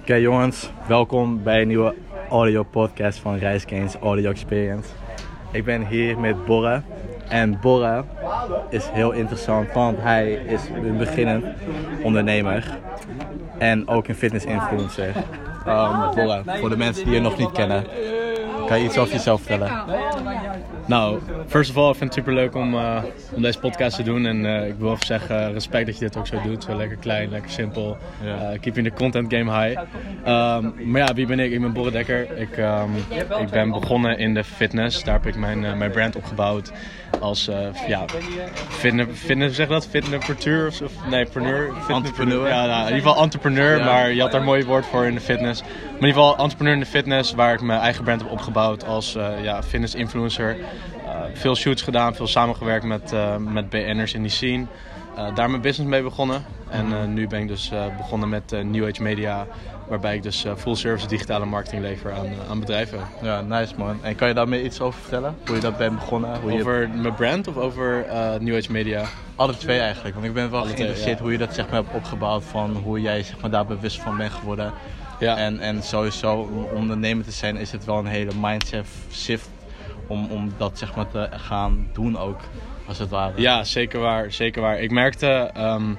Oké jongens, welkom bij een nieuwe audio podcast van Reisgains Audio Experience. Ik ben hier met Borre. En Borre is heel interessant, want hij is een beginnend ondernemer. En ook een fitness influencer. Um, Borre, voor de mensen die je nog niet kennen, kan je iets over jezelf vertellen? Nou, first of all, ik vind het super leuk om, uh, om deze podcast te doen. En uh, ik wil even zeggen, respect dat je dit ook zo doet. Zo lekker klein, lekker simpel. Ja. Uh, keeping the content game high. Um, maar ja, wie ben ik? Ik ben Borre Dekker. Ik, um, ik ben begonnen in de fitness. Daar heb ik mijn, mijn brand opgebouwd. Als, ja, fitness, fitness, zeg dat? Fitnesspreneur of, of nee, preneur? Entrepreneur. Ja, nou, in ieder geval entrepreneur, Ja. maar je had daar een mooi woord voor in de fitness. Maar in ieder geval entrepreneur in de fitness, waar ik mijn eigen brand heb opgebouwd als ja, fitness influencer. Uh, veel shoots gedaan, veel samengewerkt met, uh, met BN'ers in die scene. Uh, daar mijn business mee begonnen. En nu ben ik dus begonnen met New Age Media, waarbij ik dus full service digitale marketing lever aan, aan bedrijven. Ja, nice man. En kan je daar meer iets over vertellen? Hoe je dat bent begonnen? Hoe je... Over mijn brand of over New Age Media? Alle twee eigenlijk, want ik ben wel geïnteresseerd ja. hoe je dat zeg maar, hebt opgebouwd, van hoe jij zeg maar, daar bewust van bent geworden. Ja. En, en sowieso, om ondernemer te zijn, is het wel een hele mindset shift om, om dat zeg maar, te gaan doen ook, als het ware. Ja, zeker waar. Zeker waar. Ik merkte, um,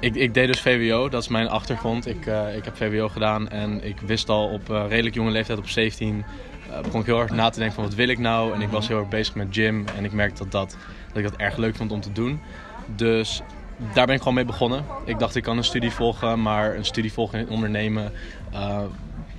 ik, ik deed dus VWO, dat is mijn achtergrond. Ik, uh, ik heb VWO gedaan en ik wist al op uh, redelijk jonge leeftijd, op 17, uh, begon ik heel erg na te denken van wat wil ik nou. En ik was heel erg bezig met gym en ik merkte dat, dat, dat ik dat erg leuk vond om te doen. Dus daar ben ik gewoon mee begonnen. Ik dacht ik kan een studie volgen, maar een studie volgen in ondernemen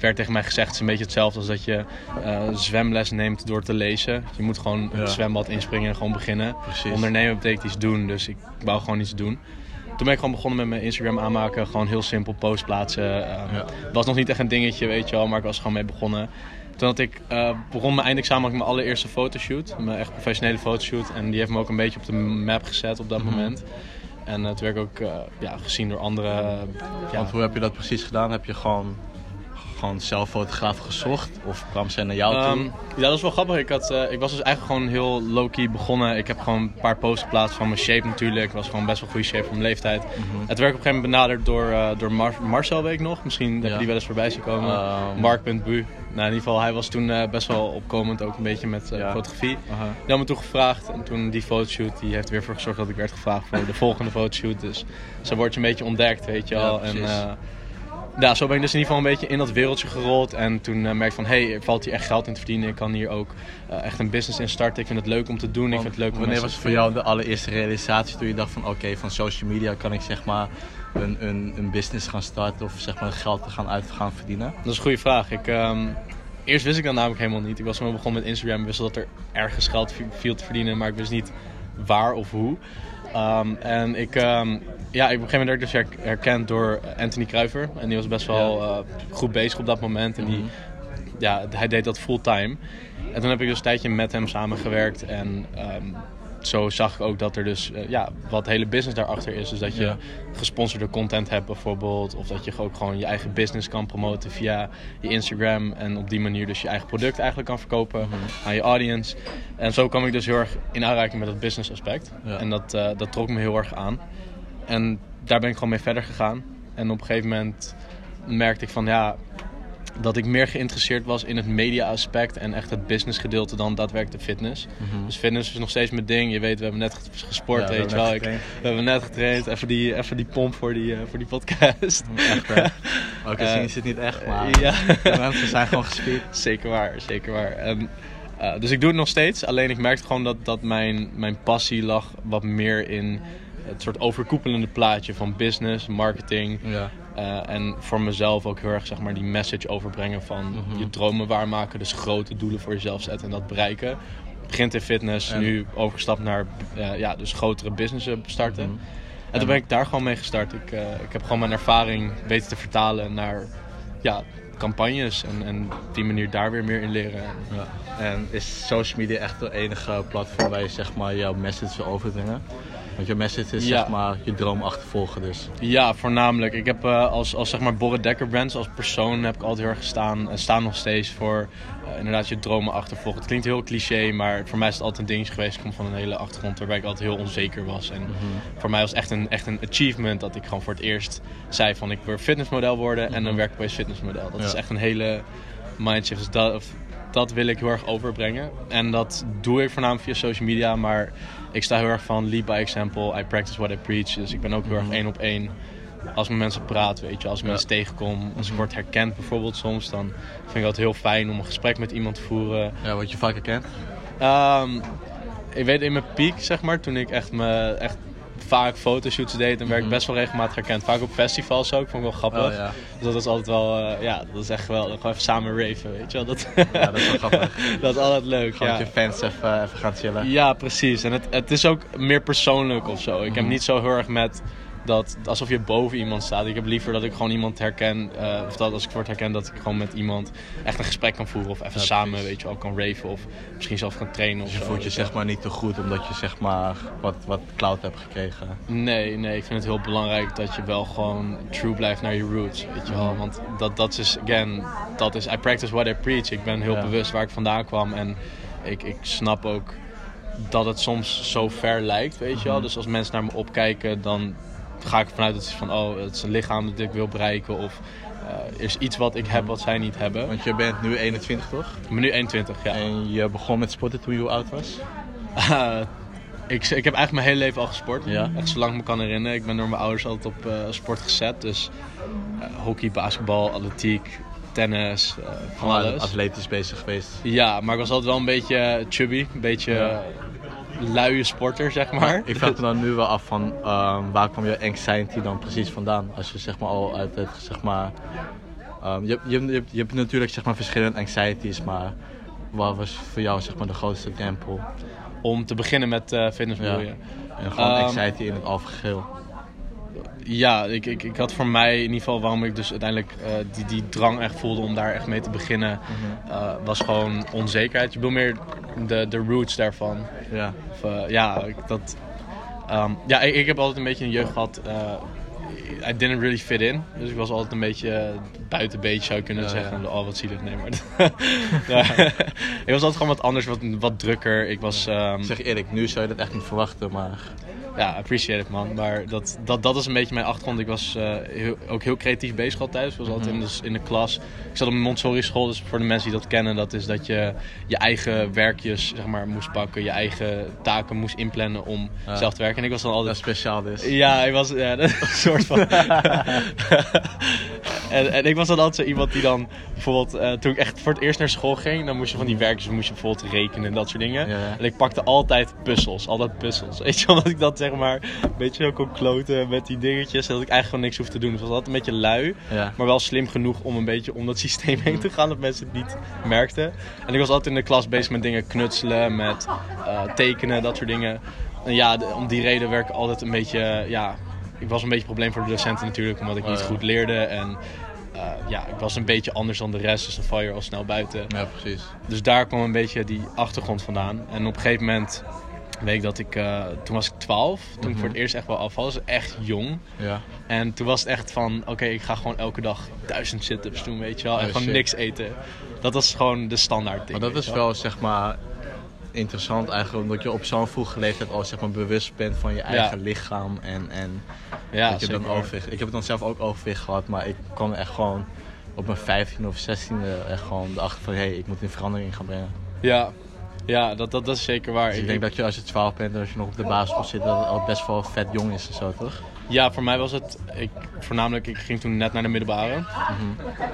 werd tegen mij gezegd, het is een beetje hetzelfde als dat je uh, zwemles neemt door te lezen. Je moet gewoon Ja. het zwembad inspringen en gewoon beginnen. Precies. Ondernemen betekent iets doen, dus ik wou gewoon iets doen. Toen ben ik gewoon begonnen met mijn Instagram aanmaken. Gewoon heel simpel post plaatsen. Ja. was nog niet echt een dingetje, weet je wel, maar ik was gewoon mee begonnen. Toen had ik, uh, begon mijn eindexamen ik mijn allereerste fotoshoot. Mijn echt professionele fotoshoot. En die heeft me ook een beetje op de map gezet op dat Mhm. moment. En toen werd ik ook uh, ja, gezien door andere... ja, Want hoe heb je dat precies gedaan? Heb je gewoon, gewoon zelf fotograaf gezocht? Of kwam zij naar jou toe? Um, ja, dat is wel grappig. Ik, had, uh, ik was dus eigenlijk gewoon heel low-key begonnen. Ik heb gewoon een paar posts geplaatst van mijn shape natuurlijk. Ik was gewoon best wel goede shape voor mijn leeftijd. Mhm. Het werd op een gegeven moment benaderd door, uh, door Mar Marcel, weet ik nog. Misschien heb je die wel eens voorbij zien komen. Um, Mark.bu. Nou, in ieder geval, hij was toen uh, best wel opkomend, ook een beetje met Ja. fotografie. Die had me toen gevraagd en toen die fotoshoot, die heeft er weer voor gezorgd dat ik werd gevraagd voor de volgende fotoshoot. Dus zo word je een beetje ontdekt, weet je Ja, wel. en, ja, zo ben ik dus in ieder geval een beetje in dat wereldje gerold. En toen uh, merk ik van, hé, hey, er valt hier echt geld in te verdienen. Ik kan hier ook uh, echt een business in starten. Ik vind het leuk om te doen. ik vind het leuk om wanneer was het voor jou de allereerste realisatie toen je dacht van oké, van social media kan ik zeg maar een, een, een business gaan starten of zeg maar geld te gaan uit gaan verdienen? Dat is een goede vraag. Ik, um, eerst wist ik dat namelijk helemaal niet. Ik was gewoon begonnen met Instagram. Ik wist dat er ergens geld viel te verdienen, maar ik wist niet waar of hoe. Um, en ik, um, ja, ik, op een gegeven moment werd ik dus her- herkend door Anthony Kruiver. En die was best wel uh, goed bezig op dat moment. En die, Mhm. ja, hij deed dat fulltime. En toen heb ik dus een tijdje met hem samengewerkt. En um, zo zag ik ook dat er dus uh, ja, wat hele business daarachter is. Dus dat je Ja. gesponsorde content hebt bijvoorbeeld. Of dat je ook gewoon je eigen business kan promoten via je Instagram. En op die manier dus je eigen product eigenlijk kan verkopen Mhm. aan je audience. En zo kwam ik dus heel erg in aanraking met dat business aspect. Ja. En dat, uh, dat trok me heel erg aan. En daar ben ik gewoon mee verder gegaan. En op een gegeven moment merkte ik van ja, dat ik meer geïnteresseerd was in het media aspect en echt het business gedeelte dan daadwerkelijk de fitness. Mhm. Dus fitness is nog steeds mijn ding. Je weet, we hebben net ges- gesport, Ja, weet je wel. Ik- we hebben net getraind. Even die, even die pomp voor die, uh, voor die podcast. Echt hè? Oké, Eh, zien is het niet echt, maar ja. de mensen zijn gewoon gespierd. Zeker waar, zeker waar. En, uh, dus ik doe het nog steeds. Alleen ik merkte gewoon dat, dat mijn, mijn passie lag wat meer in het soort overkoepelende plaatje van business, marketing. Ja. Uh, en voor mezelf ook heel erg zeg maar, die message overbrengen van Mhm. je dromen waarmaken. Dus grote doelen voor jezelf zetten en dat bereiken. Begint in fitness, En- nu overgestapt naar uh, ja, dus grotere businessen starten. Mhm. En toen ben ik daar gewoon mee gestart. Ik, uh, ik heb gewoon mijn ervaring weten te vertalen naar ja, campagnes. En, en op die manier daar weer meer in leren. Ja. En is social media echt de enige platform waar je zeg maar jouw message wil overbrengen? Want je message is Ja. zeg maar je droom achtervolgen dus. Ja, voornamelijk. Ik heb eh, als, als zeg maar Borre Dekker brands, als persoon heb ik altijd heel erg gestaan en staan nog steeds voor eh, inderdaad je dromen achtervolgen. Het klinkt heel cliché, maar voor mij is het altijd een dingetje geweest. Ik kom van een hele achtergrond waarbij ik altijd heel onzeker was. En voor mij was het echt een, echt een achievement dat ik gewoon voor het eerst zei van ik wil fitnessmodel worden en dan werk ik bij fitnessmodel. Dat Ja. is echt een hele mindshift. Dus dat, dat wil ik heel erg overbrengen. En dat doe ik voornamelijk via social media, maar ik sta heel erg van lead by example. I practice what I preach. Dus ik ben ook heel erg één op één. Als ik met mensen praat, weet je, als ik mensen tegenkom, als ik word herkend bijvoorbeeld soms, dan vind ik het heel fijn om een gesprek met iemand te voeren. Ja, wat je vaker kent. Ehm, ik weet in mijn piek, zeg maar, toen ik echt, me, echt vaak fotoshoots deed en werd ik best wel regelmatig herkend. Vaak op festivals ook, vond ik wel grappig. Oh, ja. Dus dat is altijd wel, eh, ja, dat is echt geweldig. Gewoon even samen raven, weet je wel. Dat, Ja, dat is wel grappig. dat is altijd leuk, Gewoon ja. met je fans even, even gaan chillen. Ja, precies. En het, het is ook meer persoonlijk of zo. Ik heb niet zo heel erg met dat alsof je boven iemand staat. Ik heb liever dat ik gewoon iemand herken. eh, of dat als ik word herkend, dat ik gewoon met iemand echt een gesprek kan voeren. Of even Ja, samen, precies. weet je wel, kan raven. Of misschien zelf kan trainen. Dus je zo, voelt je wel. zeg maar niet te goed omdat je zeg maar wat, wat cloud hebt gekregen. Nee, nee, ik vind het heel belangrijk dat je wel gewoon true blijft naar je roots, weet je wel. Want dat, dat is, again, dat is, I practice what I preach. Ik ben heel Ja. bewust waar ik vandaan kwam en ik, ik snap ook dat het soms zo ver lijkt, weet je wel. Dus als mensen naar me opkijken, dan ga ik ervan uit dat is van, oh, het is een lichaam dat ik wil bereiken of eh, er is iets wat ik heb wat zij niet hebben. Want je bent nu 21 toch? Ik ben nu 21, ja. En je begon met sporten toen je hoe oud was? ik, ik heb eigenlijk mijn hele leven al gesport. Ja? Echt zolang ik me kan herinneren. Ik ben door mijn ouders altijd op eh, sport gezet. Dus eh, hockey, basketbal, atletiek, tennis, van alles. atletisch bezig geweest. Ja, maar ik was altijd wel een beetje chubby. Een beetje Ja. Luie sporter, zeg maar. Ik vraag me dan nu wel af van ehm, waar kwam je anxiety dan precies vandaan? Als je zeg maar al uit het zeg maar... ehm, je, hebt- je, je, je hebt natuurlijk zeg maar verschillende anxieties, maar wat was voor jou zeg maar de grootste drempel? Om te beginnen met eh fitness Ja. je. En gewoon Ehm, anxiety in het algeheel. Ja, ik, ik, ik had voor mij in ieder geval waarom ik dus uiteindelijk eh, die, die drang echt voelde om daar echt mee te beginnen, eh, was gewoon onzekerheid. Je wil meer de, de roots daarvan. Ja. Of, eh, ja, ik- dat, ehm, ja ik, ik heb altijd een beetje een jeugd gehad. I didn't really fit in. Dus ik was altijd een beetje eh, buitenbeetje zou je kunnen Ja, zeggen. ja. Oh, wat zielig. Nee, maar... Ja. ik was altijd gewoon wat anders, wat, wat drukker. Ik was... ehm, Ik zeg eerlijk, nu zou je dat echt niet verwachten, maar ja, appreciate it man. Maar dat, dat, dat is een beetje mijn achtergrond. Ik was eh, heel, ook heel creatief bezig altijd. Ik was altijd in de, in de klas. Ik zat op een Montessori school, dus voor de mensen die dat kennen, dat is dat je je eigen werkjes zeg maar, moest pakken. Je eigen taken moest inplannen om Ja. zelf te werken. En ik was dan altijd dat speciaal dus. ja, ik was ja, dat soort van. en, en ik was dan altijd zo iemand die dan bijvoorbeeld, eh, toen ik echt voor het eerst naar school ging, dan moest je van die werkjes, moest je bijvoorbeeld rekenen en dat soort dingen. Ja, ja. En ik pakte altijd puzzels, altijd puzzels. Weet je, omdat ik dat zeg maar een beetje zo kon kloten met die dingetjes, dat ik eigenlijk gewoon niks hoef te doen. Dus ik was altijd een beetje lui, Ja. maar wel slim genoeg om een beetje om dat systeem heen te gaan, dat mensen het niet merkten. En ik was altijd in de klas bezig met dingen knutselen, met eh, tekenen, dat soort dingen. En ja, de- om die reden werd ik altijd een beetje, ja, ik was een beetje een probleem voor de docenten natuurlijk, omdat ik Oh, niet ja. goed leerde. En eh, ja, ik was een beetje anders dan de rest, dus dan val je al snel buiten. Ja, precies. Dus daar kwam een beetje die achtergrond vandaan. En op een gegeven moment weet ik dat ik, eh, toen was ik 12, toen ik Mhm. voor het eerst echt wel afval, dus echt jong. Ja. En toen was het echt van, oké, ik ga gewoon elke dag duizend sit-ups doen, weet je wel. En Oh, gewoon shit. niks eten. Dat was gewoon de standaard ding. Maar dat is wel zeg maar interessant eigenlijk, omdat je op zo'n vroege leeftijd al zeg maar bewust bent van je eigen lichaam en, en Ja, dat je dan overwicht. Ik heb het dan zelf ook overwicht gehad, maar ik kwam echt gewoon op mijn 15 of 16e echt gewoon erachter van hé, hey, ik moet een verandering gaan brengen. Ja, ja dat, dat, dat is zeker waar. Dus ik denk dat je als je 12 bent en als je nog op de basisschool zit, dat het al best wel vet jong is en zo, toch? Ja, voor mij was het, ik, voornamelijk, ik ging toen net naar de middelbare.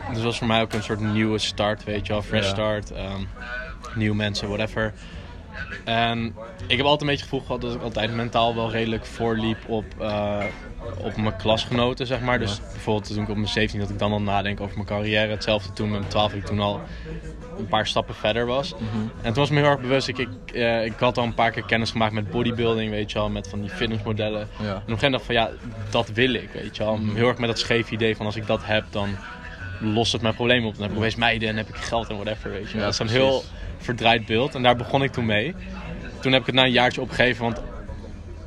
Dus het was voor mij ook een soort nieuwe start, weet je wel. Fresh Ja. start, ehm, nieuwe mensen, whatever. En ik heb altijd een beetje het gevoel gehad dat ik altijd mentaal wel redelijk voorliep op, eh, op mijn klasgenoten, zeg maar. Dus bijvoorbeeld toen ik op mijn 17 dat ik dan al nadenk over mijn carrière. Hetzelfde toen met mijn 12 ik toen al een paar stappen verder was. En toen was me heel erg bewust, ik, ik, eh, ik had al een paar keer kennis gemaakt met bodybuilding, weet je wel. Met van die fitnessmodellen. Ja. En op een gegeven moment dacht ik van ja, dat wil ik, weet je wel. Heel erg met dat scheef idee van als ik dat heb, dan lost het mijn probleem op. Dan heb ik opeens meiden en heb ik geld en whatever, weet je wel. Ja, dat is een precies. heel verdraaid beeld en daar begon ik toen mee. Toen heb ik het na een jaartje opgegeven, want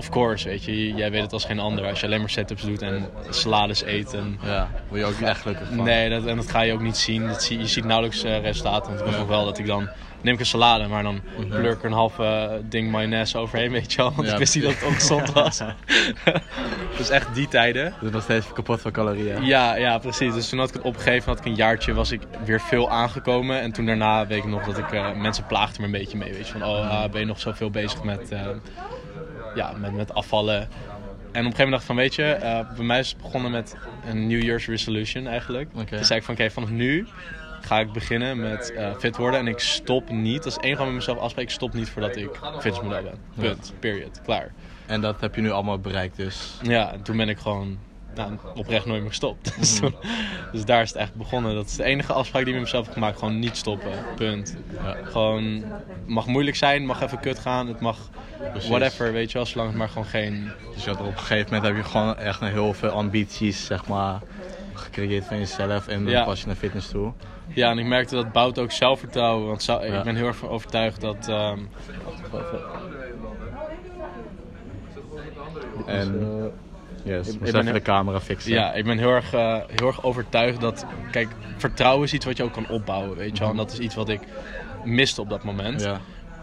of course, weet je, jij weet het als geen ander. Als je alleen maar setups doet en salades eet. En, Ja, word je ook niet echt gelukkig van. nee, dat, en dat ga je ook niet zien. Dat zie, je ziet nauwelijks eh, resultaten. Want ik weet nog wel dat ik dan neem ik een salade, maar dan pleur ik er een halve eh, ding mayonaise overheen, weet je wel. Want Mhm. Ja, ik wist niet dat het ongezond was. dus echt die tijden. Bent nog steeds kapot van calorieën. Ja, ja, precies. Dus toen had ik het opgegeven, had ik een jaartje, was ik weer veel aangekomen. En toen daarna weet ik nog dat ik, eh, mensen plaagden me een beetje mee. Weet je, van, oh, ah, ben je nog zoveel bezig met, ja, met, met afvallen. En op een gegeven moment dacht ik van, weet je, eh, bij mij is het begonnen met een New Year's resolution eigenlijk. Oké. Toen zei ik van, oké, vanaf nu ga ik beginnen met eh, fit worden. En ik stop niet, dat is wat ik met mezelf afspreek, ik stop niet voordat ik fitnessmodel ben. Punt, period, klaar. En dat heb je nu allemaal bereikt dus. Ja, en toen ben ik gewoon nou, oprecht nooit meer gestopt. Dus, toen- dus daar is het echt begonnen. Dat is de enige afspraak die ik met mezelf heb gemaakt. Gewoon niet stoppen. Punt. Ja. Gewoon, het mag moeilijk zijn, het mag even kut gaan. Het mag Precies. whatever, weet je wel. Zolang het maar gewoon geen... Dus je had op een gegeven moment heb je gewoon echt een heel veel ambities, zeg maar, gecreëerd van jezelf. En dan Ja. pas je naar fitness toe. Ja, en ik merkte dat bouwt ook zelfvertrouwen. Want Ja. ik ben heel erg van overtuigd dat... ehm, En, yes, ik ik ben even de camera fixen. Ja, ik ben heel erg, eh, heel erg overtuigd dat... Kijk, vertrouwen is iets wat je ook kan opbouwen, weet je wel. En dat is iets wat ik miste op dat moment. Ja.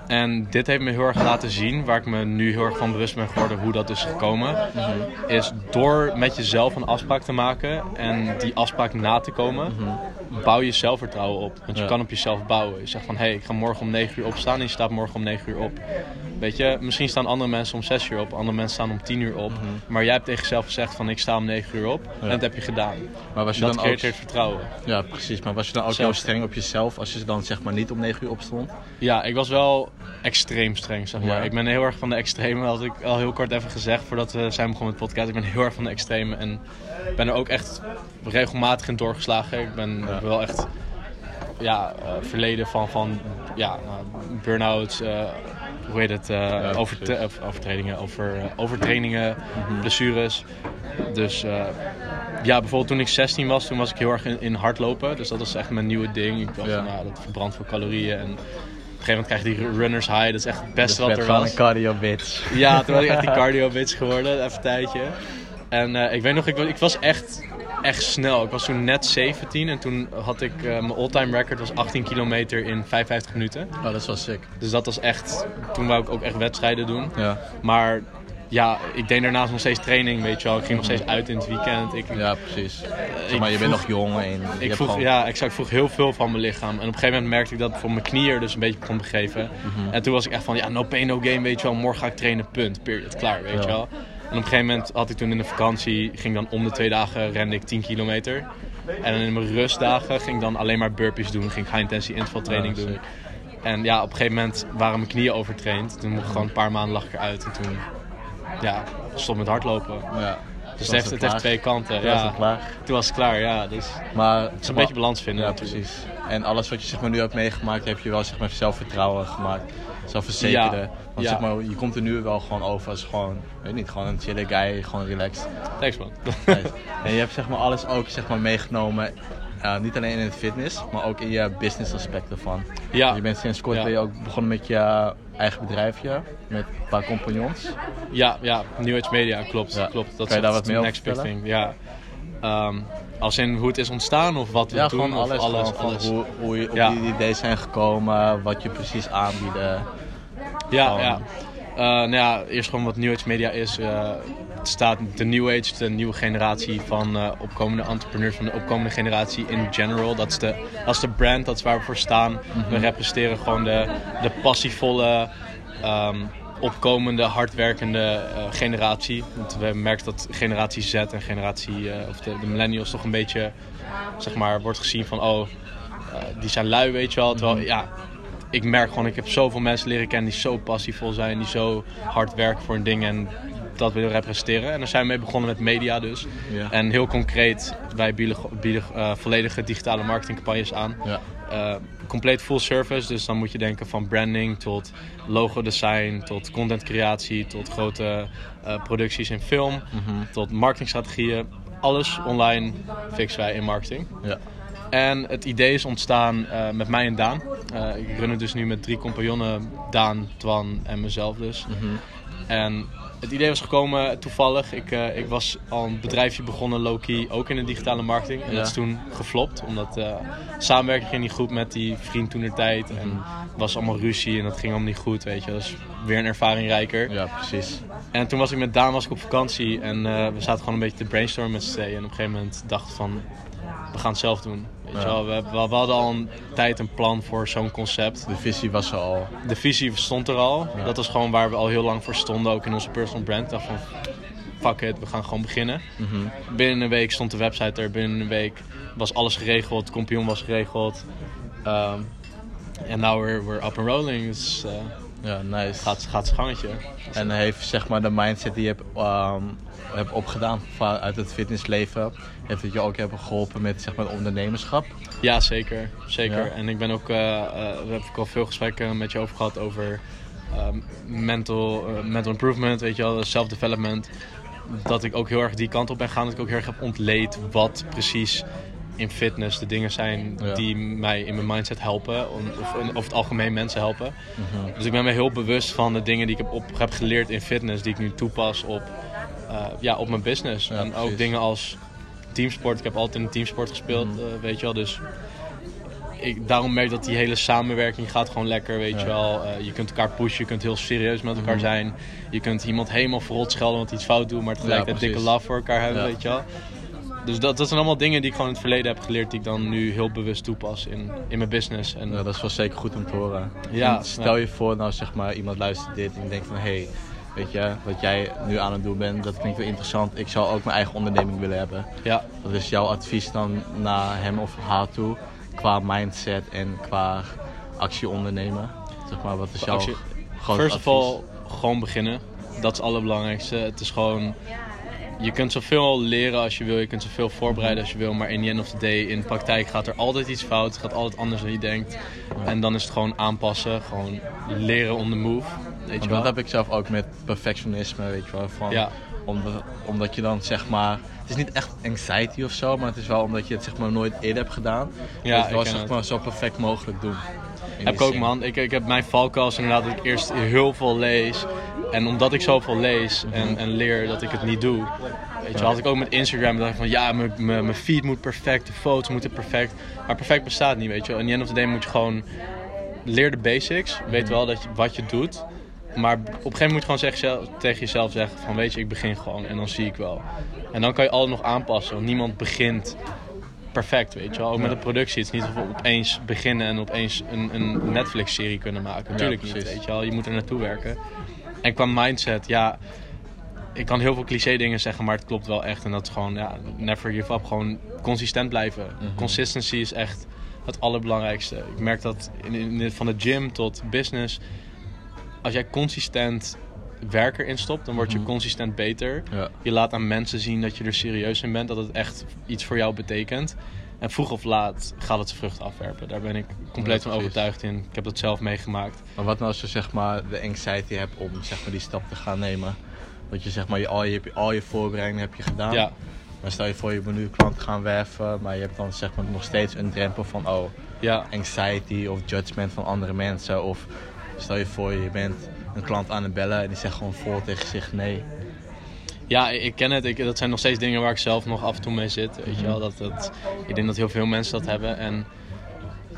En dit heeft me heel erg laten zien, waar ik me nu heel erg van bewust ben geworden hoe dat is gekomen. Is door met jezelf een afspraak te maken en die afspraak na te komen, bouw je zelfvertrouwen op. Want je Ja. kan op jezelf bouwen. Je zegt van hé, hey, ik ga morgen om 9 uur opstaan en je staat morgen om 9 uur op. Weet je, misschien staan andere mensen om 6 uur op, andere mensen staan om 10 uur op. Maar jij hebt tegen jezelf gezegd van ik sta om 9 uur op en dat heb je gedaan. Maar was je Dat dan ook... creëert vertrouwen. Ja, precies. Maar was je dan ook Zelf- heel streng op jezelf als je dan zeg maar niet om 9 uur opstond? Ja, ik was wel extreem streng, zeg maar. Ja. Ik ben heel erg van de extreme, had ik al heel kort even gezegd voordat we zijn begonnen met podcast. Ik ben heel erg van de extreme en ben er ook echt regelmatig in doorgeslagen. Ik ben Ja. wel echt ja, eh, verleden van, van ja, nou, burn-outs, eh, hoe heet het, overtredingen, over, overtrainingen, blessures. Dus ja, bijvoorbeeld toen ik 16 was, toen was ik heel erg in, in hardlopen. Dus dat was echt mijn nieuwe ding. Ik dacht Ja. nou, dat verbrandt veel calorieën. En gegeven moment krijg je die runners high. Dat is echt het beste Dus wat werd er gewoon was. een cardio bitch. Ja, toen was ik echt die cardio bitch geworden, even een tijdje. En eh, ik weet nog, ik was, ik was echt, echt snel. Ik was toen net 17 en toen had ik, eh, mijn all-time record was 18 kilometer in 55 minuten. Oh, dat wel sick. Dus dat was echt, toen wou ik ook echt wedstrijden doen. Ja, Maar ja, ik deed daarnaast nog steeds training, weet je wel. Ik ging nog steeds uit in het weekend. Ik, ja precies. Zeg ik maar je bent nog jong en je ik vroeg, gewoon- ja, exact, ik vroeg heel veel van mijn lichaam. En op een gegeven moment merkte ik dat voor mijn knieën er dus een beetje begon te geven. Mhm. En toen was ik echt van, ja, no pain, no gain, weet je wel. Morgen ga ik trainen, punt, period, klaar, weet Ja. je wel. En op een gegeven moment had ik toen in de vakantie, ging dan om de twee dagen rende ik 10 kilometer. En in mijn rustdagen ging ik dan alleen maar burpees doen, ging ik high intensity interval training Ja, doen. En ja, op een gegeven moment waren mijn knieën overtraind. Toen mocht ik gewoon een paar maanden lag ik eruit. En toen, ja, stop met hardlopen. Ja. Dus het was heeft, het heeft twee kanten. Toen was Ja, het klaar. toen was het klaar, ja. Dus Maar het is een beetje balans vinden Ja, natuurlijk. precies. En alles wat je zeg maar, nu hebt meegemaakt, heb je wel zeg maar, zelfvertrouwen gemaakt. Zelfverzekerde. Ja. Want Ja. zeg maar, je komt er nu wel gewoon over als gewoon, weet niet, gewoon een chille guy, gewoon relaxed. Thanks man. En je hebt zeg maar, alles ook zeg maar, meegenomen. Ja, niet alleen in het fitness, maar ook in je business aspect ervan. ja, Je bent sinds kort Ja. ben je ook begonnen met je eigen bedrijfje, met een paar compagnons. ja, ja, New Age Media, klopt. Ja. klopt. Dat Kan je daar wat meer over vertellen? Ja. Ehm, als in hoe het is ontstaan of wat we Ja, doen gewoon alles. of alles. gewoon alles. Hoe, hoe je op Ja. die ideeën zijn gekomen, wat je precies aanbieden. Ja, Gewoon- ja. Eh, nou ja, eerst gewoon wat New Age Media is. eh, staat de New Age, de nieuwe generatie van eh, opkomende entrepreneurs, van de opkomende generatie in general. Dat is de, dat is de brand, dat is waar we voor staan. Mhm. We representeren gewoon de, de passievolle, ehm, opkomende, hardwerkende eh, generatie. Want we merken dat generatie Z en generatie, eh, of de, de millennials toch een beetje, zeg maar, wordt gezien van, oh, die zijn lui, weet je wel. Terwijl, ja, ik merk gewoon, ik heb zoveel mensen leren kennen die zo passievol zijn, die zo hard werken voor een ding en dat willen representeren. En daar zijn we mee begonnen met media dus. Ja. En heel concreet, wij bieden, bieden eh, volledige digitale marketingcampagnes aan. Ja. Eh, compleet full service, dus dan moet je denken van branding tot logo design, tot contentcreatie, tot grote eh, producties in film, Mhm. tot marketingstrategieën. Alles online fixen wij in marketing. Ja. En het idee is ontstaan eh, met mij en Daan. Eh, ik run het dus nu met drie compagnonnen, Daan, Twan en mezelf dus. Mhm. En het idee was gekomen toevallig. Ik, eh, ik was al een bedrijfje begonnen, low-key, ook in de digitale marketing. En Ja. dat is toen geflopt, omdat samenwerking ging niet goed met die vriend toen de tijd. En Mhm. het was allemaal ruzie en dat ging allemaal niet goed, weet je. Dat is weer een ervaring rijker. Ja, precies. En toen was ik met Daan was ik op vakantie en we zaten gewoon een beetje te brainstormen met z'n tweeën. En op een gegeven moment dachten we van, we gaan het zelf doen. Ja. we, we hadden al een tijd een plan voor zo'n concept. De visie was er al. De visie stond er al. Ja. Dat was gewoon waar we al heel lang voor stonden, ook in onze personal brand. Ik dacht van, fuck it, we gaan gewoon beginnen. Mhm. Binnen een week stond de website er, binnen een week was alles geregeld, de kampioen was geregeld. Ehm, En now we're, we're up and rolling, dus eh, Ja, nice. gaat, gaat zijn gangetje. En heeft zeg maar de mindset die je hebt, ehm, hebt opgedaan uit het fitnessleven, heeft het je ook hebben geholpen met zeg maar ondernemerschap? Ja, zeker. zeker. Ja. En ik ben ook, eh, eh, we hebben ook al veel gesprekken met je over gehad over ehm, mental, eh, mental improvement, weet je wel, self-development. Dat ik ook heel erg die kant op ben gaan. Dat ik ook heel erg heb ontleed wat precies in fitness de dingen zijn Ja. die mij in mijn mindset helpen. Om- Of het algemeen mensen helpen. Mhm. Dus ik ben me heel bewust van de dingen die ik heb, op, heb geleerd in fitness, die ik nu toepas op, eh, ja, op mijn business. Ja, en ook dingen als teamsport. Ik heb altijd in een teamsport gespeeld, Mhm. eh, weet je wel. Dus ik, daarom merk ik dat die hele samenwerking gaat gewoon lekker, weet Ja. je wel. Eh, je kunt elkaar pushen, je kunt heel serieus met elkaar Mhm. zijn. Je kunt iemand helemaal verrot schelden want hij iets fout doet, maar tegelijkertijd dikke love voor elkaar hebben, Ja. weet je wel. Dus dat, dat zijn allemaal dingen die ik gewoon in het verleden heb geleerd, die ik dan nu heel bewust toepas in, in mijn business. En, Ja, dat is wel zeker goed om te horen. Ja, En stel ja. je voor, nou zeg maar, iemand luistert dit en denkt van hé, hey, weet je, wat jij nu aan het doen bent, dat klinkt wel interessant. Ik zou ook mijn eigen onderneming willen hebben. ja. Wat is jouw advies dan naar hem of haar toe qua mindset en qua actie ondernemen? Zeg maar, wat is jouw Actie- First of all, gewoon beginnen. Dat is het allerbelangrijkste. Het is gewoon... Je kunt zoveel leren als je wil, je kunt zoveel voorbereiden als je wil, maar in the end of the day, in de praktijk gaat er altijd iets fout, het gaat altijd anders dan je denkt. En dan is het gewoon aanpassen, gewoon leren on the move. Weet je wel? dat heb ik zelf ook met perfectionisme, weet je wel. Van, Ja. omdat, omdat je dan zeg maar, het is niet echt anxiety of zo, maar het is wel omdat je het zeg maar nooit eerder hebt gedaan. Ja, wel ken zeg het. maar zo perfect mogelijk doen. Heb ik ook man. Ik, ik heb mijn valkuil inderdaad dat ik eerst heel veel lees. En omdat ik zoveel lees en, en leer dat ik het niet doe. Weet je, had ik ook met Instagram dacht ik van ja, mijn- feed moet perfect, de foto's moeten perfect. Maar perfect bestaat niet, weet je. wel. In the end of the day moet je gewoon leer de basics. Weet wel dat je, wat je doet. Maar op een gegeven moment moet je gewoon zeggen, tegen jezelf zeggen van weet je, ik begin gewoon en dan zie ik wel. En dan kan je altijd nog aanpassen, want niemand begint perfect, weet je wel. Ook met de productie. Het is niet of we opeens beginnen en opeens een, een Netflix-serie kunnen maken. Natuurlijk niet, weet je wel. Je moet er naartoe werken. En qua mindset, ja... Ik kan heel veel cliché dingen zeggen, maar het klopt wel echt. En dat is gewoon, ja, never give up. Gewoon consistent blijven. Mhm. Consistency is echt het allerbelangrijkste. Ik merk dat in, in, van de gym tot business. Als jij consistent werk erin stopt, dan word je Mhm. consistent beter. Ja. Je laat aan mensen zien dat je er serieus in bent, dat het echt iets voor jou betekent. En vroeg of laat gaat het zijn vrucht afwerpen. Daar ben ik compleet Ja, van overtuigd in. Ik heb dat zelf meegemaakt. Maar wat nou als je zeg maar de anxiety hebt om zeg maar die stap te gaan nemen? Dat je zeg maar je, al, je, al je voorbereidingen heb je gedaan. Ja, Maar stel je voor je moet nu klanten gaan werven, maar je hebt dan zeg maar nog steeds een drempel van oh, ja, anxiety of judgment van andere mensen. Of stel je voor je bent een klant aan het bellen en die zegt gewoon vol tegen zich nee. Ja ik, ken het. Ik, dat zijn nog steeds dingen waar ik zelf nog af en toe mee zit. Weet je wel? Dat, dat, ik denk dat heel veel mensen dat hebben. En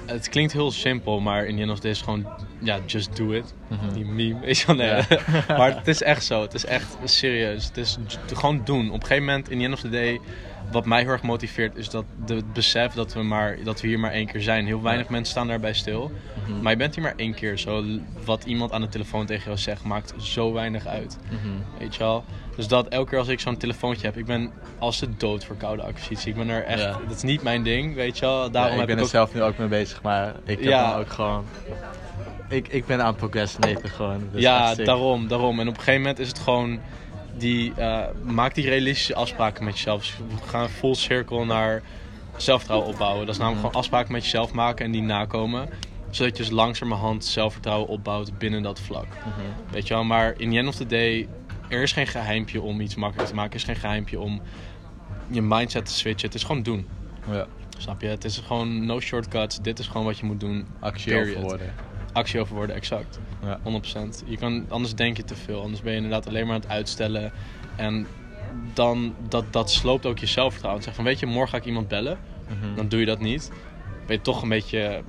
het klinkt heel simpel, maar in the end of is gewoon, ja, just do it. Mhm. Die meme, weet je wel? Ja. maar het is echt zo. Het is echt serieus. Het is gewoon doen. Op een gegeven moment, in the end of the day, wat mij heel erg motiveert, is dat de, het besef dat we, maar, dat we hier maar één keer zijn. Heel weinig mensen staan daarbij stil. Mhm. Maar je bent hier maar één keer. Zo, wat iemand aan de telefoon tegen jou zegt, maakt zo weinig uit. Mhm. Weet je wel? Dus dat elke keer als ik zo'n telefoontje heb, ik ben als de dood voor koude acquisitie. Ik ben er echt, Ja. dat is niet mijn ding, weet je wel? Daarom Ja, ik ben ik er ook zelf nu ook mee bezig, maar ik heb dan ook gewoon... Ik, ik ben aan het procrastinaten gewoon. Is ja, daarom, daarom. En op een gegeven moment is het gewoon die, eh, maak die realistische afspraken met jezelf. Dus we gaan full cirkel naar zelfvertrouwen opbouwen. Dat is namelijk gewoon afspraken met jezelf maken en die nakomen. Zodat je dus langzamerhand zelfvertrouwen opbouwt binnen dat vlak. Mhm. Weet je wel, maar in the end of the day, er is geen geheimpje om iets makkelijker te maken. Er is geen geheimpje om je mindset te switchen. Het is gewoon doen. Ja, Snap je? Het is gewoon no shortcuts. Dit is gewoon wat je moet doen. actie Period. over worden. Actie over woorden, exact. Ja. 100%. Je kan, anders denk je te veel. Anders ben je inderdaad alleen maar aan het uitstellen. En dan, dat, dat sloopt ook je zelfvertrouwen. Zeg van, weet je, morgen ga ik iemand bellen. Mhm. Dan doe je dat niet. Ben je toch een beetje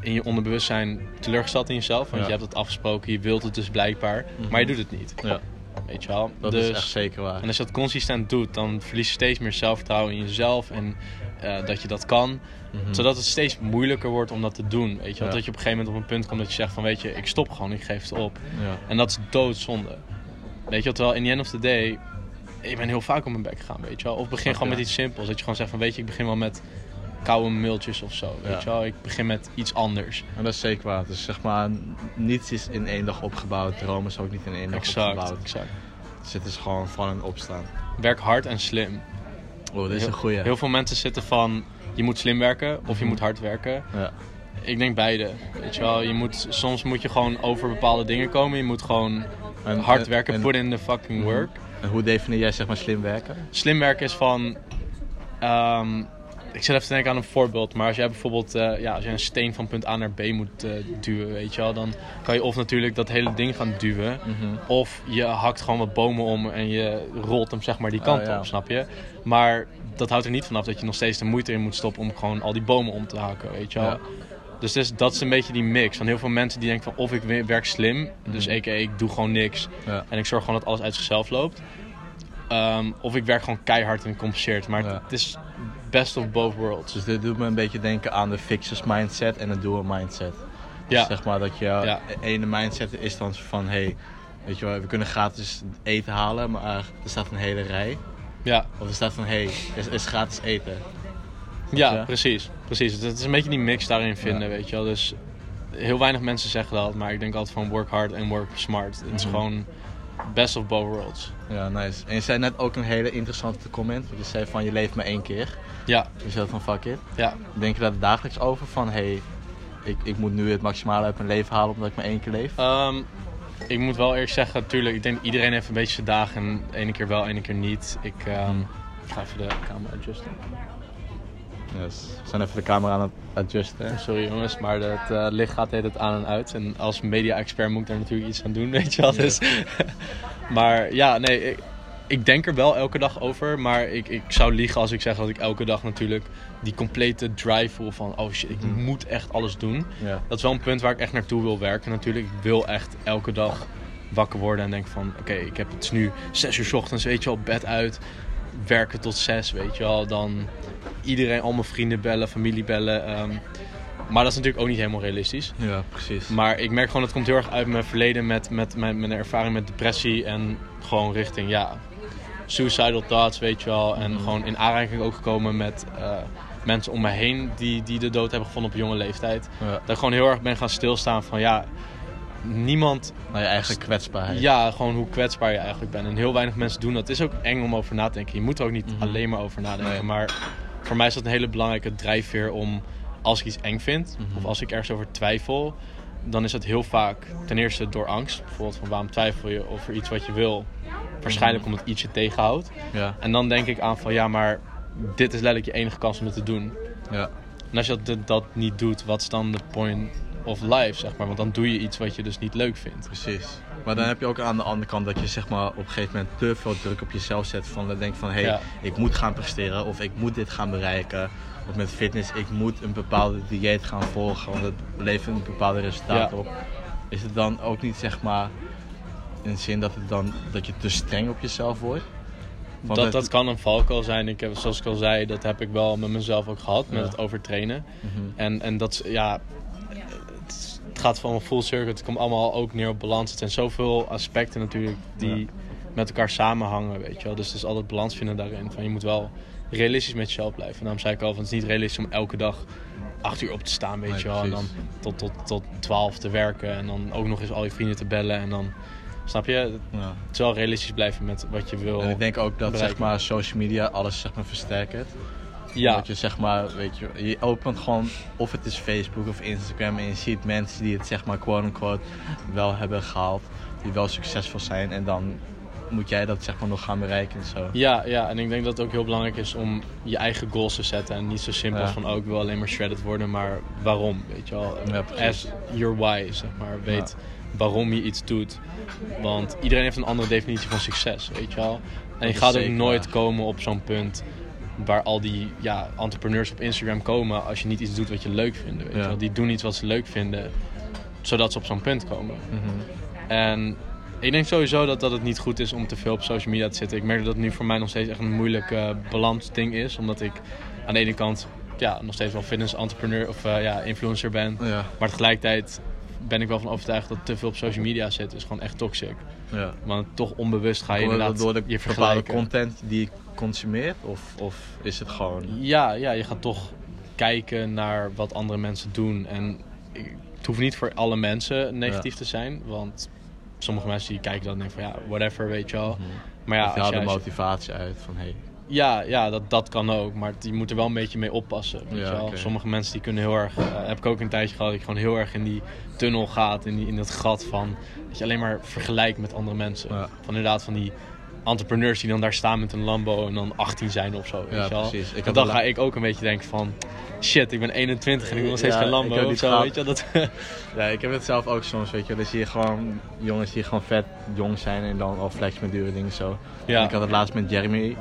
in je onderbewustzijn teleurgesteld in jezelf. Want Ja. je hebt het afgesproken, je wilt het dus blijkbaar. Mhm. Maar je doet het niet. Ja, Weet je wel? dat dus, is echt zeker waar. En als je dat consistent doet, dan verlies je steeds meer zelfvertrouwen in jezelf. En eh, dat je dat kan. Mhm. Zodat het steeds moeilijker wordt om dat te doen. Weet je? Ja. Dat je op een gegeven moment op een punt komt dat je zegt van... Weet je, ik stop gewoon, ik geef het op. Ja. En dat is doodzonde. Weet je terwijl in the end of the day... Ik ben heel vaak op mijn bek gegaan, weet je wel. Of begin gewoon met iets simpels. Dat je gewoon zegt van, weet je, ik begin wel met koude mailtjes of zo. Weet je wel, ik begin met iets anders. En dat is zeker waar. Dus zeg maar, niets is in één dag opgebouwd. Rome is ook niet in één dag Exact, opgebouwd. exact. Dus het is gewoon van een opstaan. Werk hard en slim. Oh, dit is heel, een goeie. Heel veel mensen zitten van, je moet slim werken of je moet hard werken. Ja. Ik denk beide. Weet je wel, je moet, soms moet je gewoon over bepaalde dingen komen. Je moet gewoon En- hard en- werken, en- put in the fucking Mhm. work. En hoe definieer jij zeg maar slim werken? Slim werken is van. ehm, ik zit even te denken aan een voorbeeld. Maar als jij bijvoorbeeld eh, ja, als jij een steen van punt A naar B moet eh, duwen, weet je wel, dan kan je of natuurlijk dat hele ding gaan duwen. Mhm. Of je hakt gewoon wat bomen om en je rolt hem zeg maar die kant Oh, ja. op, snap je? Maar dat houdt er niet vanaf dat je nog steeds de moeite in moet stoppen om gewoon al die bomen om te hakken, weet je wel? Ja. Dus is- dat is een beetje die mix. Van heel veel mensen die denken van of ik we- werk slim, dus Mhm. a.k.a. ik doe gewoon niks Ja. en ik zorg gewoon dat alles uit zichzelf loopt. Ehm, of ik werk gewoon keihard en compenseert. Maar het is best of both worlds. Dus dit doet me een beetje denken aan de fixers mindset en de doer mindset. Dus Ja. zeg maar dat je Ja. ene mindset is dan van hey, weet je wel, we kunnen gratis eten halen, maar er staat een hele rij. Ja, Of er staat van hey, er is gratis eten. ja, je? precies. precies. Het is een beetje die mix daarin vinden, Ja. weet je wel. Dus heel weinig mensen zeggen dat. Maar ik denk altijd van work hard en work smart. Het is Mhm. gewoon best of both worlds. Ja, nice. En je zei net ook een hele interessante comment. Want je zei van je leeft maar één keer. Ja, Je zei van fuck it. ja. Denk je daar dagelijks over van hey, ik, ik moet nu het maximale uit mijn leven halen omdat ik maar één keer leef? Ehm, ik moet wel eerlijk zeggen, natuurlijk, ik denk iedereen heeft een beetje zijn dagen. En ene keer wel, ene keer niet. Ik, ehm, ik ga even de camera adjusten. Yes. We zijn even de camera aan het adjusten. Sorry jongens, maar het eh, licht gaat tijd aan en uit. En als media-expert moet ik daar natuurlijk iets aan doen, weet je wel. Dus. maar ja, nee, ik, ik denk er wel elke dag over. Maar ik, ik zou liegen als ik zeg dat ik elke dag natuurlijk die complete drive voel van... Oh shit, ik Mhm. moet echt alles doen. Dat is wel een punt waar ik echt naartoe wil werken natuurlijk. Ik wil echt elke dag wakker worden en denk van... Oké, ik heb het nu zes uur 's ochtends, weet je wel, bed uit. Werken tot zes, weet je wel. Dan iedereen, al mijn vrienden bellen, familie bellen. ehm. maar dat is natuurlijk ook niet helemaal realistisch. ja, precies. Maar ik merk gewoon, het komt heel erg uit mijn verleden met, met mijn, mijn ervaring met depressie. En gewoon richting, ja, suicidal thoughts, weet je wel. En Mhm. gewoon in aanraking ook gekomen met eh, mensen om me heen die, die de dood hebben gevonden op jonge leeftijd. Ja. Dat ik gewoon heel erg ben gaan stilstaan van, ja, niemand... Naar je eigen kwetsbaarheid. Ja, gewoon hoe kwetsbaar je eigenlijk bent. En heel weinig mensen doen dat. Het is ook eng om over na te denken. Je moet er ook niet Mhm. alleen maar over nadenken. Nee. Maar voor mij is dat een hele belangrijke drijfveer om... Als ik iets eng vind, Mhm. of als ik ergens over twijfel... dan is dat heel vaak ten eerste door angst. Bijvoorbeeld van waarom twijfel je over iets wat je wil? Waarschijnlijk omdat iets je tegenhoudt. Ja. En dan denk ik aan van ja, maar dit is letterlijk je enige kans om het te doen. ja. En als je dat, dat niet doet, wat is dan de point of life, zeg maar? Want dan doe je iets wat je dus niet leuk vindt. Precies. Maar dan heb je ook aan de andere kant dat je zeg maar op een gegeven moment te veel druk op jezelf zet. Van dan denk van hé, hey, Ja. ik moet gaan presteren of ik moet dit gaan bereiken. Of met fitness, ik moet een bepaalde dieet gaan volgen, want het levert een bepaalde resultaat Ja. op. Is het dan ook niet zeg maar in de zin dat, het dan, dat je te streng op jezelf wordt? Want Dat, dat kan een valkuil zijn. Ik heb, zoals ik al zei, dat heb ik wel met mezelf ook gehad, met Ja. het overtrainen. Mhm. En, en dat ja, het, het gaat van een full circle. Het komt allemaal ook neer op balans. Het zijn zoveel aspecten natuurlijk die Ja. met elkaar samenhangen, weet je wel. Dus het is altijd balans vinden daarin. Van, je moet wel realistisch met jezelf blijven. En daarom zei ik al, van, het is niet realistisch om elke dag acht uur op te staan, weet Nee, je wel. En dan tot, tot, tot twaalf te werken. En dan ook nog eens al je vrienden te bellen. En dan, snap je? Het Ja. is wel realistisch blijven met wat je wil. En ik denk ook dat zeg maar social media alles zeg maar versterkt. Ja, Dat je zeg maar, weet je, je opent gewoon of het is Facebook of Instagram en je ziet mensen die het zeg maar quote unquote wel hebben gehaald, die wel succesvol zijn en dan moet jij dat zeg maar nog gaan bereiken en zo. Ja, ja, en ik denk dat het ook heel belangrijk is om je eigen goals te zetten. En niet zo simpel Ja. van, oh, ik wil alleen maar shredded worden, maar waarom, weet je wel. Ja. As your why, zeg maar. Weet waarom je iets doet. Want iedereen heeft een andere definitie van succes, weet je wel. En je gaat ook nooit komen op zo'n punt waar al die ja, entrepreneurs op Instagram komen als je niet iets doet wat je leuk vindt. Weet Ja. je wel. Die doen iets wat ze leuk vinden, zodat ze op zo'n punt komen. Mhm. En ik denk sowieso dat, dat het niet goed is om te veel op social media te zitten. Ik merk dat het nu voor mij nog steeds echt een moeilijk eh balansding is. Omdat ik aan de ene kant ja, nog steeds wel fitness entrepreneur of eh, ja, influencer ben. Ja, Maar tegelijkertijd ben ik wel van overtuigd dat te veel op social media zitten is gewoon echt toxic. ja. Want toch onbewust ga je Door, inderdaad door de je bepaalde content die je consumeert? Of, of is het gewoon... Ja, ja, je gaat toch kijken naar wat andere mensen doen. En het hoeft niet voor alle mensen negatief Ja. te zijn. Want sommige mensen die kijken dan en denken van ja, whatever, weet je wel. Mhm. Maar ja, of je haalt de motivatie uit van hey, Ja, ja dat, dat kan ook. Maar je moet er wel een beetje mee oppassen. Weet Ja, wel? Sommige mensen die kunnen heel erg... eh, heb ik ook een tijdje gehad. Dat ik gewoon heel erg in die tunnel gaat. In, die, in dat gat van... Dat je alleen maar vergelijkt met andere mensen. Ja. Van inderdaad van die entrepreneurs die dan daar staan met een Lambo en dan 18 zijn of zo. Weet Ja, je wel? precies. Ik En had dan ga ik ook een beetje denken van... Shit, ik ben 21 en ik wil nog steeds Ja, geen Lambo of zo. gehad. Weet je, dat, Ja, ik heb het zelf ook soms, weet je. Dan zie je gewoon jongens die gewoon vet jong zijn en dan al flex met dure dingen zo. Ja. En Ik had het laatst met Jeremy.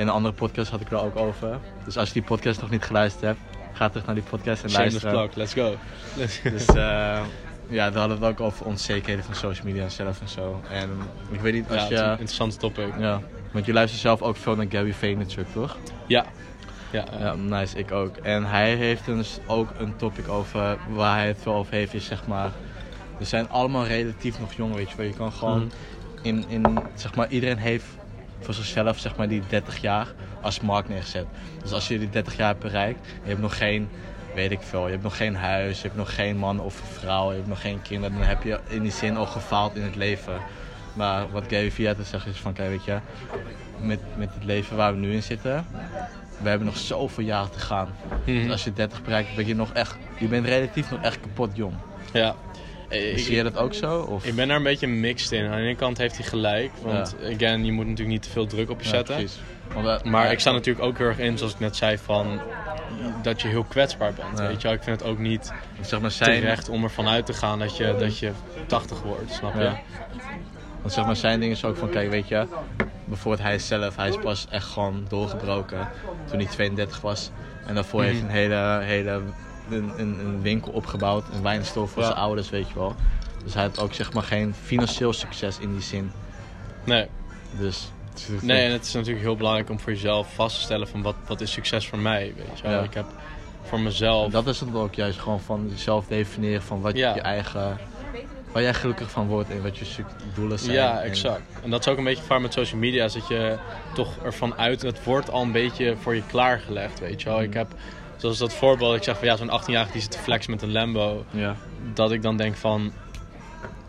In een andere podcast had ik er ook over. Dus als je die podcast nog niet geluisterd hebt, ga terug naar die podcast en Shameless luisteren. plug, let's go. Dus eh, ja, daar hadden we het ook over onzekerheden van social media zelf en zo. En ik weet niet ja, als je... interessant topic. Ja, want je luistert zelf ook veel naar Gary Vaynerchuk, toch? Ja. Ja, ja. Ja, nice, ik ook. En hij heeft dus ook een topic over waar hij het veel over heeft, is zeg maar. We zijn allemaal relatief nog jong, weet je wel. Je kan gewoon Mhm. in, in, zeg maar, iedereen heeft voor zichzelf, zeg maar, die 30 jaar als markt neergezet. Dus als je die 30 jaar hebt bereikt, en je hebt nog geen, weet ik veel, je hebt nog geen huis, je hebt nog geen man of vrouw, je hebt nog geen kinderen, dan heb je in die zin al gefaald in het leven. Maar wat Gary Vee te zeggen is van, kijk, weet je, met, met het leven waar we nu in zitten, we hebben nog zoveel jaren te gaan. Mhm. Dus als je 30 bereikt, ben je nog echt, je bent relatief nog echt kapot jong. ja. Eh, Zie je dat ook zo? Of? Ik ben daar een beetje mixed in. Aan de ene kant heeft hij gelijk. Want again, je moet natuurlijk niet te veel druk op je Ja, zetten. precies. Want, maar ja, ik sta natuurlijk ook heel erg in, zoals ik net zei, van dat je heel kwetsbaar bent. Ja. Weet je wel? Ik vind het ook niet zeg maar, zijn, terecht om ervan uit te gaan dat je, dat je 80 wordt, snap je? Ja. Want zeg maar, zijn ding is ook van, kijk, weet je, bijvoorbeeld hij zelf, hij is pas echt gewoon doorgebroken toen hij 32 was. En daarvoor heeft hij een hele, hele een, een, een winkel opgebouwd, een wijnstore voor Ja. zijn ouders, weet je wel. Dus hij had ook zeg maar geen financieel succes in die zin. Nee. Dus, het nee, en het is natuurlijk heel belangrijk om voor jezelf vast te stellen van wat, wat is succes voor mij, weet je wel? Ja. Ik heb voor mezelf... dat is het ook juist gewoon van jezelf definiëren van wat Ja. je eigen, waar jij gelukkig van wordt en wat je doelen zijn. Ja, En- exact. En dat is ook een beetje vaar met social media, is dat je toch ervan uit, het wordt al een beetje voor je klaargelegd, weet je wel. Mm. Ik heb, zoals dat voorbeeld, ik zeg van ja, zo'n 18-jarige die zit te flexen met een Lambo, Ja. dat ik dan denk van,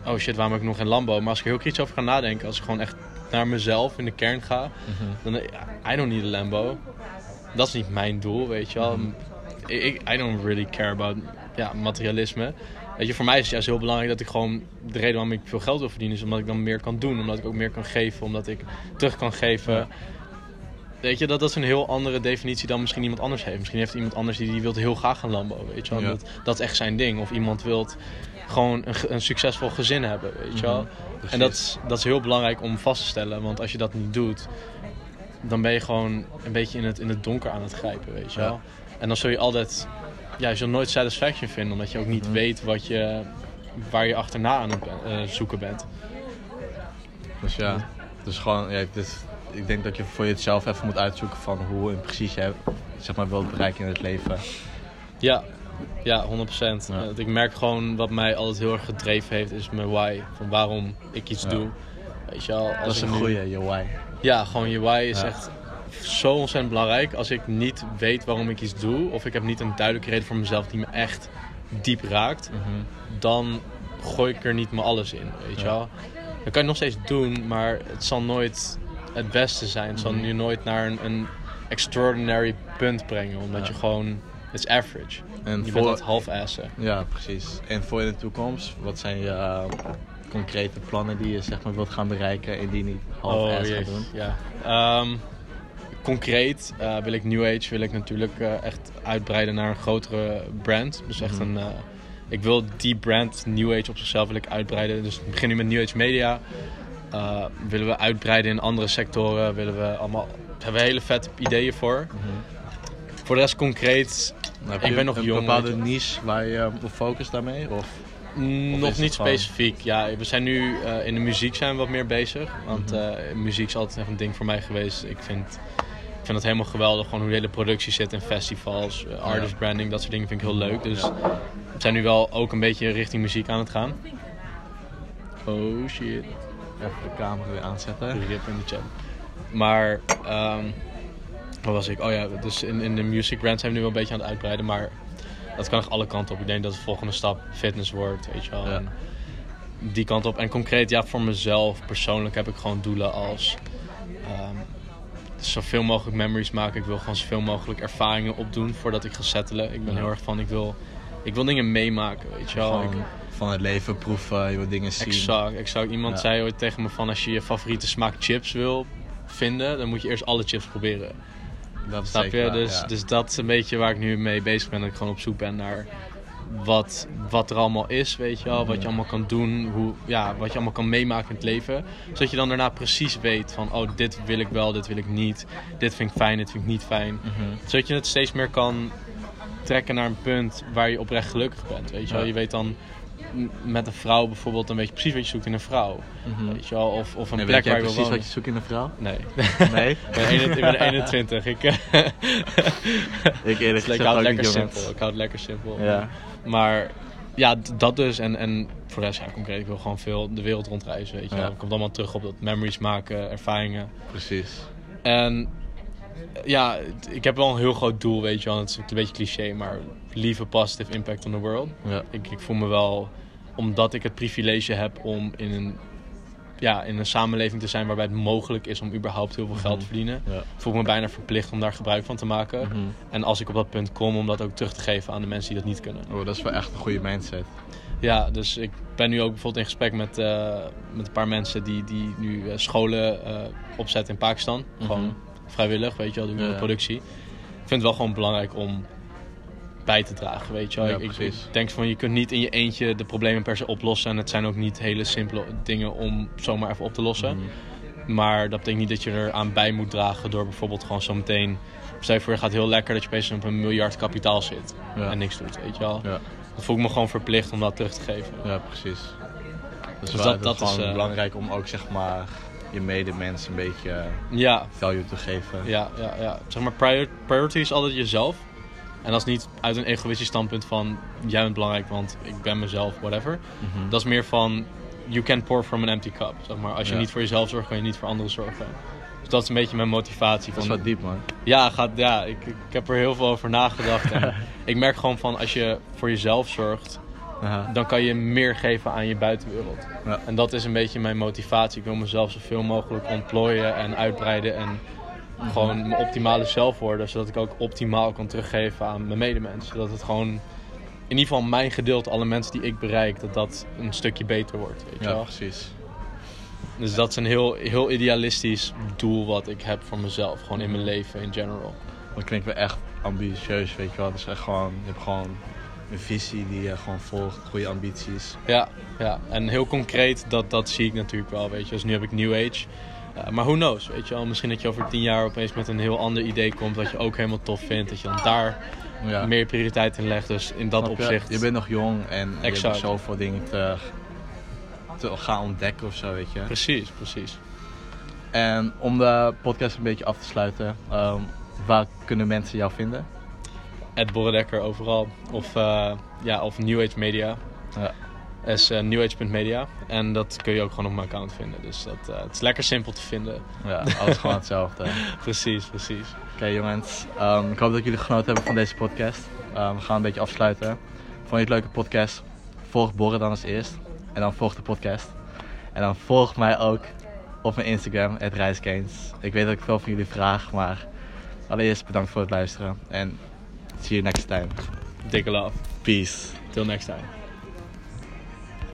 oh shit, waarom heb ik nog geen Lambo? Maar als ik heel kritisch over ga nadenken, als ik gewoon echt naar mezelf in de kern ga, Mhm. dan, ja, I don't need a Lambo. Dat is niet mijn doel, weet je wel. Mhm. Ik, ik- I don't really care about ja, materialisme. Weet je, voor mij is het juist heel belangrijk dat ik gewoon... De reden waarom ik veel geld wil verdienen is omdat ik dan meer kan doen. Omdat ik ook meer kan geven. Omdat ik terug kan geven. Ja. Weet je, dat, dat is een heel andere definitie dan misschien iemand anders heeft. Misschien heeft iemand anders die, die wil heel graag een Lambo, weet je wel. Ja. Dat, dat is echt zijn ding. Of iemand wil gewoon een, een succesvol gezin hebben, weet je wel. Mhm. En dat is, dat is heel belangrijk om vast te stellen. Want als je dat niet doet, dan ben je gewoon een beetje in het, in het donker aan het grijpen, weet je Ja. wel. En dan zul je altijd, ja, je zult nooit satisfaction vinden, omdat je ook niet Mhm. weet wat je, waar je achterna aan het ben- eh, zoeken bent. Dus ja, dus gewoon, ja, dus, ik denk dat je voor jezelf even moet uitzoeken van hoe en precies je zeg maar, wilt bereiken in het leven. Ja, ja 100%. Ja. Eh, Ik merk gewoon wat mij altijd heel erg gedreven heeft, is mijn why. Van waarom ik iets Ja. doe. Weet je wel, als Dat is een goeie, je why. Ja, gewoon je why is Ja. echt zo ontzettend belangrijk. Als ik niet weet waarom ik iets doe, of ik heb niet een duidelijke reden voor mezelf die me echt diep raakt, dan gooi ik er niet mijn alles in, weet je wel. Dat kan je nog steeds doen, maar het zal nooit het beste zijn. Zal Mhm. je nooit naar een, een extraordinary punt brengen, omdat Ja. je gewoon, het is average. En je voor, bent dat half-assen. Ja, precies. En voor in de toekomst, wat zijn je, eh, concrete plannen die je zeg maar wilt gaan bereiken en die niet half ass gaat doen? Ja. Ehm, concreet eh, wil ik New Age wil ik natuurlijk eh, echt uitbreiden naar een grotere brand. Dus echt Mhm. een... ik wil die brand New Age op zichzelf wil ik uitbreiden. Dus we beginnen met New Age Media. Eh, willen we uitbreiden in andere sectoren. Willen we allemaal... Daar hebben we hele vette ideeën voor. Voor de rest concreet Nou, Ik je ben nog een jong, bepaalde niche waar je op focust daarmee? Of? Mm, Of Nog niet gewoon- specifiek. Ja, we zijn nu eh, in de muziek zijn we wat meer bezig. Want Mhm. eh, muziek is altijd echt een ding voor mij geweest. Ik vind, ik vind het helemaal geweldig. Gewoon hoe de hele productie zit in festivals, eh, artist branding, dat soort dingen vind ik heel leuk. Dus we zijn nu wel ook een beetje richting muziek aan het gaan. Oh shit. Even de camera weer aanzetten. Rip in de chat. Maar, ehm wat was ik? Oh ja, dus in, in de music brand zijn we nu wel een beetje aan het uitbreiden. Maar dat kan echt alle kanten op. Ik denk dat de volgende stap fitness wordt, weet je wel. Ja. Die kant op. En concreet, ja, voor mezelf persoonlijk heb ik gewoon doelen als... ehm, zoveel mogelijk memories maken. Ik wil gewoon zoveel mogelijk ervaringen opdoen voordat ik ga settelen. Ik ben heel erg van, ik wil, ik wil dingen meemaken, weet je wel. Ik- van het leven proeven, je wil dingen zien. Exact, exact. Iemand Ja. zei ooit tegen me van als je je favoriete smaak chips wil vinden, dan moet je eerst alle chips proberen. Dat Snap zeker je? Dus, ja. dus dat is een beetje waar ik nu mee bezig ben. Dat ik gewoon op zoek ben naar wat, wat er allemaal is, weet je wel. Wat je allemaal kan doen, hoe, ja, wat je allemaal kan meemaken in het leven. Zodat je dan daarna precies weet van, oh, dit wil ik wel, dit wil ik niet. Dit vind ik fijn, dit vind ik niet fijn. Mhm. Zodat je het steeds meer kan trekken naar een punt waar je oprecht gelukkig bent. Weet je, wel? Ja. je weet dan met een vrouw bijvoorbeeld, dan weet je precies wat je zoekt in een vrouw. Mhm. Weet je wel? Of, of een Nee, plek waar je wil precies wonen. wat je zoekt in een vrouw? Nee. Nee? ik, ben 21, ik ben 21. Ik, eh, Ik eerlijk ik hou het lekker simpel. Ik hou het lekker simpel. Ja. Maar ja, dat dus. En, en voor de rest, ja, concreet, ik wil gewoon veel de wereld rondreizen. Weet je. Ja. Komt allemaal terug op dat memories maken, ervaringen. Precies. En ja, ik heb wel een heel groot doel, weet je wel. Het is een beetje cliché, maar leave a positive impact on the world. Ja. Ik, ik voel me wel, omdat ik het privilege heb om in een, ja, in een samenleving te zijn waarbij het mogelijk is om überhaupt heel veel geld te verdienen, Ja. voel ik me bijna verplicht om daar gebruik van te maken. Mhm. En als ik op dat punt kom, om dat ook terug te geven aan de mensen die dat niet kunnen. Oh, dat is wel echt een goede mindset. Ja, dus ik ben nu ook bijvoorbeeld in gesprek met, eh, met een paar mensen die, die nu eh, scholen eh, opzetten in Pakistan. Gewoon vrijwillig, weet je wel, doen we ja. productie. Ik vind het wel gewoon belangrijk om bij te dragen, weet je wel. Ja, ik, ik, denk van, je kunt niet in je eentje de problemen per se oplossen. En het zijn ook niet hele simpele dingen om zomaar even op te lossen. Mhm. Maar dat betekent niet dat je er aan bij moet dragen door bijvoorbeeld gewoon zo meteen... Stel je voor, je gaat heel lekker dat je opeens op een miljard kapitaal zit. Ja. En niks doet, weet je wel. Ja. Dan voel ik me gewoon verplicht om dat terug te geven. ja, precies. Dus, Dus wel, dat- is gewoon eh, belangrijk om ook zeg maar je medemens een beetje Ja, value te geven. ja, ja, ja. Zeg maar, prior- priority is altijd jezelf. En dat is niet uit een egoïstisch standpunt van... jij bent belangrijk, want ik ben mezelf, whatever. Mhm. Dat is meer van... you can pour from an empty cup. Zeg maar. Als je Ja. niet voor jezelf zorgt, kan je niet voor anderen zorgen. Dus dat is een beetje mijn motivatie. Dat is Van, wat diep man. Ja, gaat, ja ik, ik heb er heel veel over nagedacht. En ik merk gewoon van als je voor jezelf zorgt... Aha. dan kan je meer geven aan je buitenwereld. Ja. En dat is een beetje mijn motivatie. Ik wil mezelf zoveel mogelijk ontplooien en uitbreiden en gewoon mijn optimale zelf worden, zodat ik ook optimaal kan teruggeven aan mijn medemensen. Zodat het gewoon, in ieder geval mijn gedeelte, alle mensen die ik bereik, dat dat een stukje beter wordt. Weet je Ja, wel? precies. Dus dat is een heel, heel idealistisch doel wat ik heb voor mezelf, gewoon in mijn leven in general. Dat klinkt wel echt ambitieus, weet je wel. Dus echt gewoon, je hebt gewoon een visie die je gewoon volgt, goede ambities. Ja, ja, en heel concreet, dat, dat zie ik natuurlijk wel, weet je. Dus nu heb ik New Age. Uh, maar who knows, weet je wel. Misschien dat je over tien jaar opeens met een heel ander idee komt... dat je ook helemaal tof vindt. Dat je dan daar Ja. meer prioriteit in legt. Dus in dat Snap opzicht... Je bent nog jong en je hebt Exact. zoveel dingen te, te gaan ontdekken of zo, weet je. Precies, precies. En om de podcast een beetje af te sluiten, ehm, waar kunnen mensen jou vinden? Ed Borredekker overal. Of, uh, ja, of New Age Media. Ja. Is uh, newage.media. En dat kun je ook gewoon op mijn account vinden. Dus dat, uh, het is lekker simpel te vinden. Ja, alles gewoon hetzelfde. precies, precies. Oké okay, jongens, um, ik hoop dat jullie genoten hebben van deze podcast. Um, we gaan een beetje afsluiten. Vond je het leuke podcast? Volg Borre dan als eerst. En dan volg de podcast. En dan volg mij ook op mijn Instagram, @reisgains. Ik weet dat ik veel van jullie vraag, maar allereerst bedankt voor het luisteren. En see you next time. Dikke love. Peace. Till next time.